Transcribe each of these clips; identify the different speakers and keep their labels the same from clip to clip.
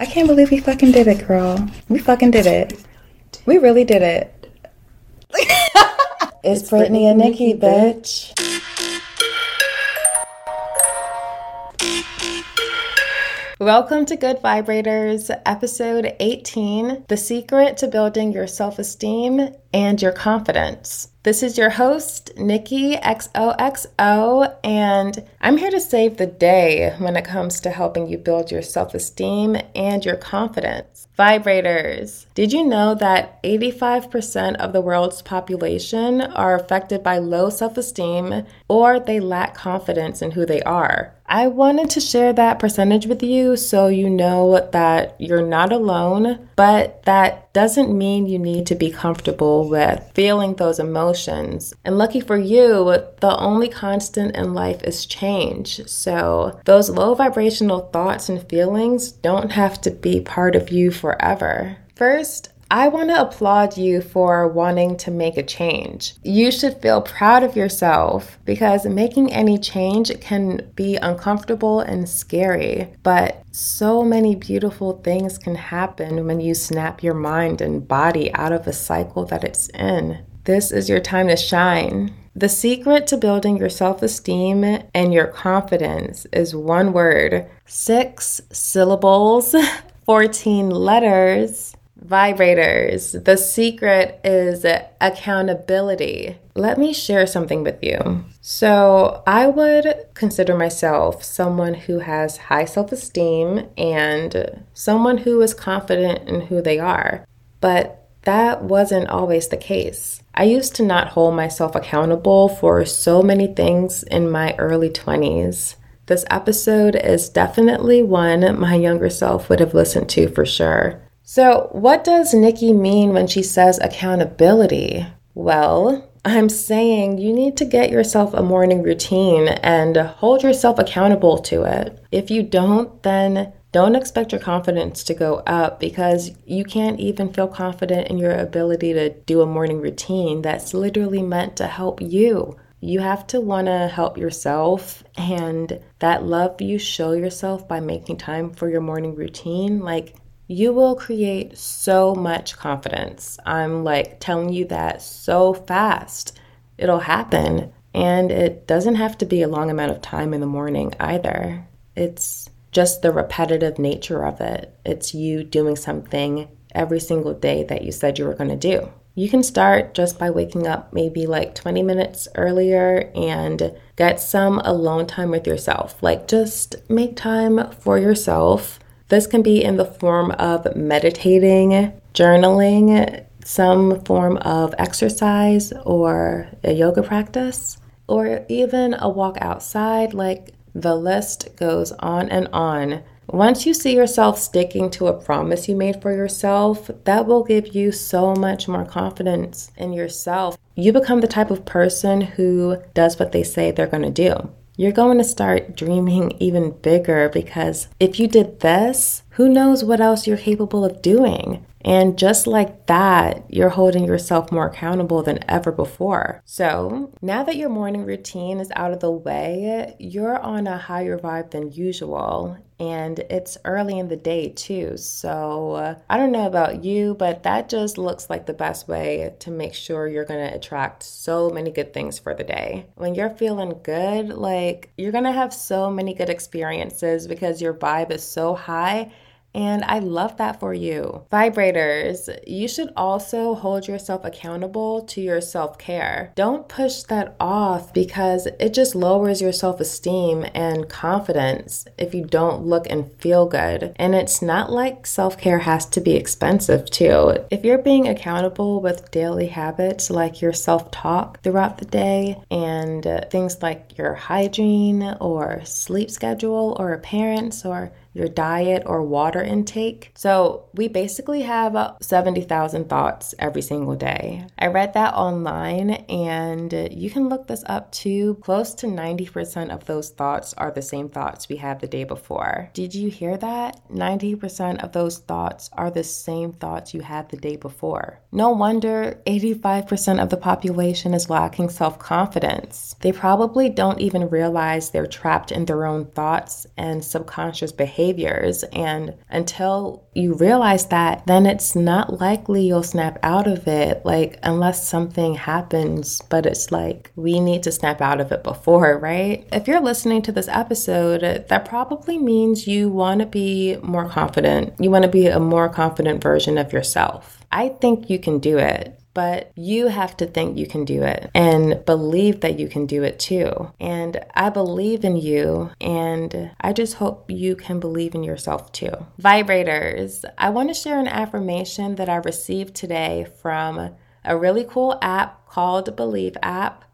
Speaker 1: I can't believe we fucking did it, girl. We fucking did it. We really did it. it's, Brittany, and Nikki, bitch. Welcome to Good Vibrators, episode 18 The Secret to Building Your Self Esteem and Your Confidence. This is your host, Nikki XOXO, and I'm here to save the day when it comes to helping you build your self esteem and your confidence. Vibrators, did you know that 85% of the world's population are affected by low self esteem or they lack confidence in who they are? I wanted to share that percentage with you so you know that you're not alone, but that doesn't mean you need to be comfortable with feeling those emotions. And lucky for you, the only constant in life is change. So those low vibrational thoughts and feelings don't have to be part of you forever. First, I want to applaud you for wanting to make a change. You should feel proud of yourself because making any change can be uncomfortable and scary, but so many beautiful things can happen when you snap your mind and body out of a cycle that it's in. This is your time to shine. The secret to building your self esteem and your confidence is one word, six syllables, 14 letters Vibrators, the secret is accountability. Let me share something with you. So, I would consider myself someone who has high self esteem and someone who is confident in who they are. But that wasn't always the case. I used to not hold myself accountable for so many things in my early 20s. This episode is definitely one my younger self would have listened to for sure. So, what does Nikki mean when she says accountability? Well, I'm saying you need to get yourself a morning routine and hold yourself accountable to it. If you don't, then don't expect your confidence to go up because you can't even feel confident in your ability to do a morning routine that's literally meant to help you. You have to want to help yourself, and that love you show yourself by making time for your morning routine. Like, you will create so much confidence. I'm like telling you that so fast. It'll happen. And it doesn't have to be a long amount of time in the morning either. It's just the repetitive nature of it. It's you doing something every single day that you said you were going to do. You can start just by waking up maybe like 20 minutes earlier and get some alone time with yourself. Like just make time for yourself this can be in the form of meditating, journaling, some form of exercise or a yoga practice, or even a walk outside. Like the list goes on and on. Once you see yourself sticking to a promise you made for yourself, that will give you so much more confidence in yourself. You become the type of person who does what they say they're going to do you're going to start dreaming even bigger because if you did this, who knows what else you're capable of doing? And just like that, you're holding yourself more accountable than ever before. So now that your morning routine is out of the way, you're on a higher vibe than usual. And it's early in the day too. So uh, I don't know about you, but that just looks like the best way to make sure you're to attract so many good things for the day. When you're feeling good, like you're to have so many good experiences because your vibe is so high and I love that for you. Vibrators, you should also hold yourself accountable to your self care. Don't push that off because it just lowers your self esteem and confidence if you don't look and feel good. And it's not like self care has to be expensive, too. If you're being accountable with daily habits like your self talk throughout the day and things like your hygiene or sleep schedule or appearance or your diet or water intake. So, we basically have 70,000 thoughts every single day. I read that online and you can look this up too. Close to 90% of those thoughts are the same thoughts we had the day before. Did you hear that? 90% of those thoughts are the same thoughts you had the day before. No wonder 85% of the population is lacking self confidence. They probably don't even realize they're trapped in their own thoughts and subconscious behavior behaviors. And until you realize that, then it's not likely you'll snap out of it, like, unless something happens. But it's like we need to snap out of it before, right? If you're listening to this episode, that probably means you want to be more confident. You want to be a more confident version of yourself. I think you can do it but you have to think you can do it and believe that you can do it too. And I believe in you, and I just hope you can believe in yourself too. Vibrators, I want to share an affirmation that I received today from a really cool app called Believe app.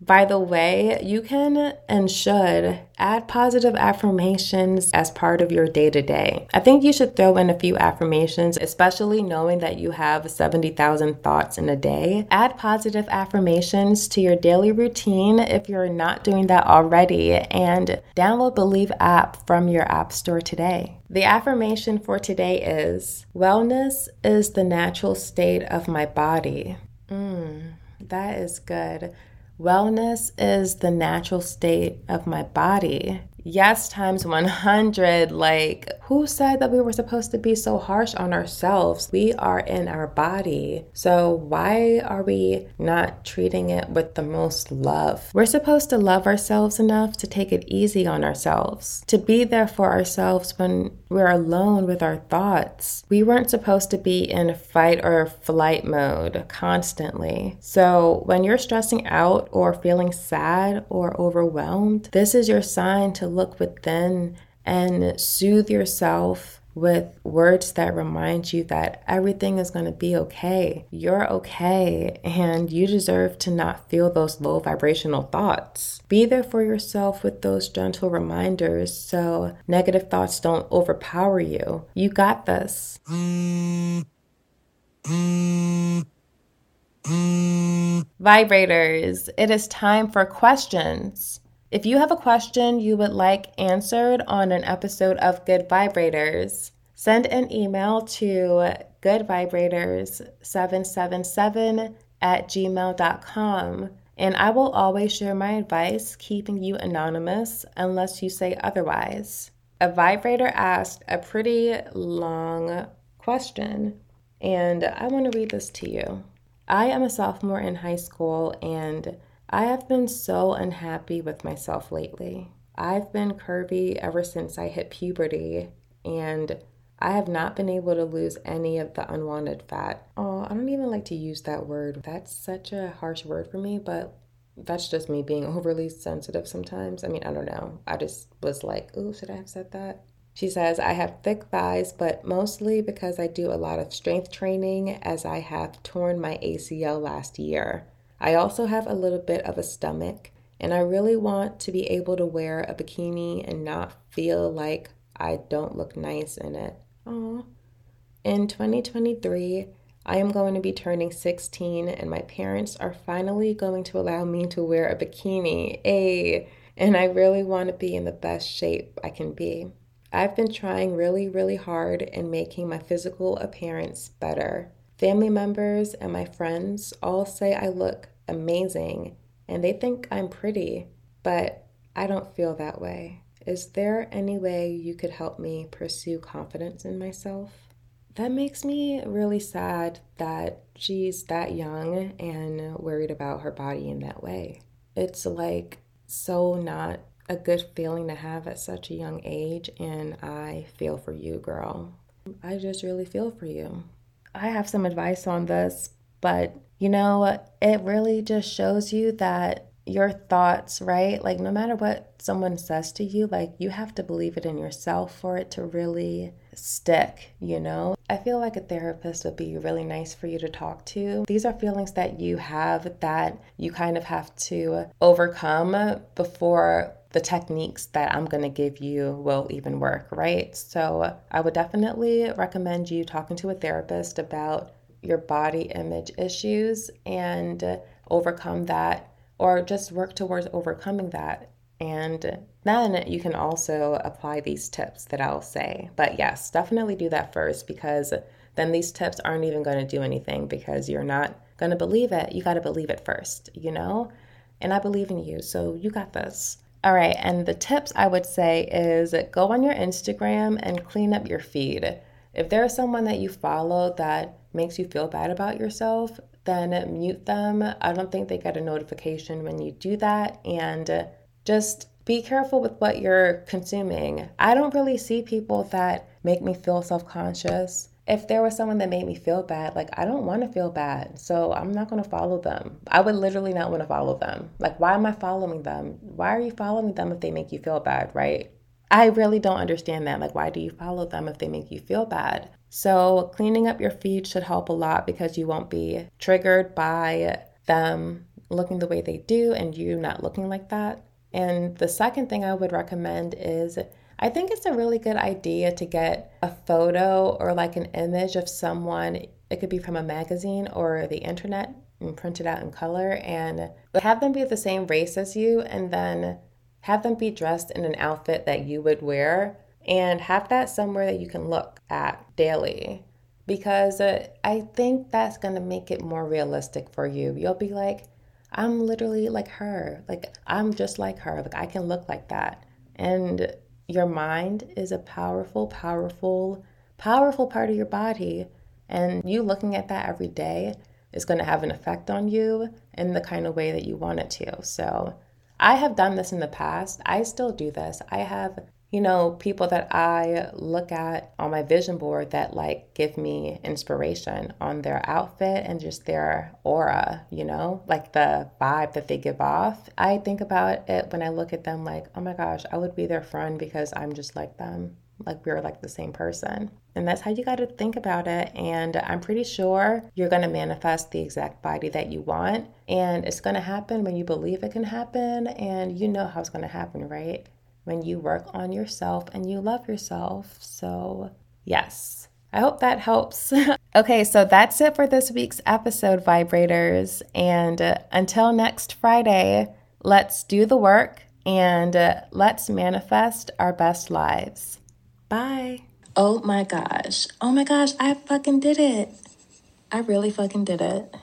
Speaker 1: By the way, you can and should add positive affirmations as part of your day to day. I think you should throw in a few affirmations, especially knowing that you have 70,000 thoughts in a day. Add positive affirmations to your daily routine if you're not doing that already, and download Believe app from your App Store today. The affirmation for today is Wellness is the natural state of my body. Mmm, that is good. Wellness is the natural state of my body. Yes, times 100. Like, who said that we were supposed to be so harsh on ourselves? We are in our body. So, why are we not treating it with the most love? We're supposed to love ourselves enough to take it easy on ourselves, to be there for ourselves when we're alone with our thoughts. We weren't supposed to be in fight or flight mode constantly. So, when you're stressing out or feeling sad or overwhelmed, this is your sign to look within and soothe yourself with words that remind you that everything is going to be okay. You're okay, and you deserve to not feel those low vibrational thoughts. Be there for yourself with those gentle reminders so negative thoughts don't overpower you. You got this. Vibrators, it is time for questions. If you have a question you would like answered on an episode of Good Vibrators, send an email to goodvibrators777 at gmail.com. And I will always share my advice, keeping you anonymous unless you say otherwise. A vibrator asked a pretty long question, and I want to read this to you. I am a sophomore in high school and I have been so unhappy with myself lately. I've been curvy ever since I hit puberty, and I have not been able to lose any of the unwanted fat. Oh, I don't even like to use that word. That's such a harsh word for me, but that's just me being overly sensitive sometimes. I mean, I don't know. I just was like, oh, should I have said that? She says, I have thick thighs, but mostly because I do a lot of strength training as I have torn my ACL last year. I also have a little bit of a stomach, and I really want to be able to wear a bikini and not feel like I don't look nice in it. Aww. In 2023, I am going to be turning 16, and my parents are finally going to allow me to wear a bikini. A, and I really want to be in the best shape I can be. I've been trying really, really hard in making my physical appearance better. Family members and my friends all say I look amazing and they think I'm pretty, but I don't feel that way. Is there any way you could help me pursue confidence in myself? That makes me really sad that she's that young and worried about her body in that way. It's like so not a good feeling to have at such a young age, and I feel for you, girl. I just really feel for you. I have some advice on this, but you know, it really just shows you that your thoughts, right? Like, no matter what someone says to you, like, you have to believe it in yourself for it to really stick, you know? I feel like a therapist would be really nice for you to talk to. These are feelings that you have that you kind of have to overcome before the techniques that I'm going to give you will even work, right? So I would definitely recommend you talking to a therapist about your body image issues and overcome that, or just work towards overcoming that. And then you can also apply these tips that I'll say. But yes, definitely do that first because then these tips aren't even going to do anything because you're not going to believe it. You got to believe it first, you know? And I believe in you, so you got this. All right, and the tips I would say is go on your Instagram and clean up your feed. If there's someone that you follow that makes you feel bad about yourself, then mute them. I don't think they get a notification when you do that. And just be careful with what you're consuming. I don't really see people that make me feel self conscious. If there was someone that made me feel bad, like I don't want to feel bad, so I'm not going to follow them. I would literally not want to follow them. Like, why am I following them? Why are you following them if they make you feel bad, right? I really don't understand that. Like, why do you follow them if they make you feel bad? So, cleaning up your feed should help a lot because you won't be triggered by them looking the way they do and you not looking like that. And the second thing I would recommend is I think it's a really good idea to get a photo or like an image of someone. It could be from a magazine or the internet and print it out in color and have them be the same race as you and then have them be dressed in an outfit that you would wear and have that somewhere that you can look at daily because uh, I think that's going to make it more realistic for you. You'll be like, I'm literally like her. Like, I'm just like her. Like, I can look like that. And your mind is a powerful, powerful, powerful part of your body. And you looking at that every day is going to have an effect on you in the kind of way that you want it to. So, I have done this in the past. I still do this. I have you know, people that I look at on my vision board that like give me inspiration on their outfit and just their aura, you know, like the vibe that they give off. I think about it when I look at them like, oh my gosh, I would be their friend because I'm just like them. Like we're like the same person. And that's how you got to think about it. And I'm pretty sure you're going to manifest the exact body that you want. And it's going to happen when you believe it can happen. And you know how it's going to happen, right? When you work on yourself and you love yourself. So, yes. I hope that helps. okay, so that's it for this week's episode, vibrators. And uh, until next Friday, let's do the work and uh, let's manifest our best lives. Bye. Oh my gosh. Oh my gosh, I fucking did it. I really fucking did it.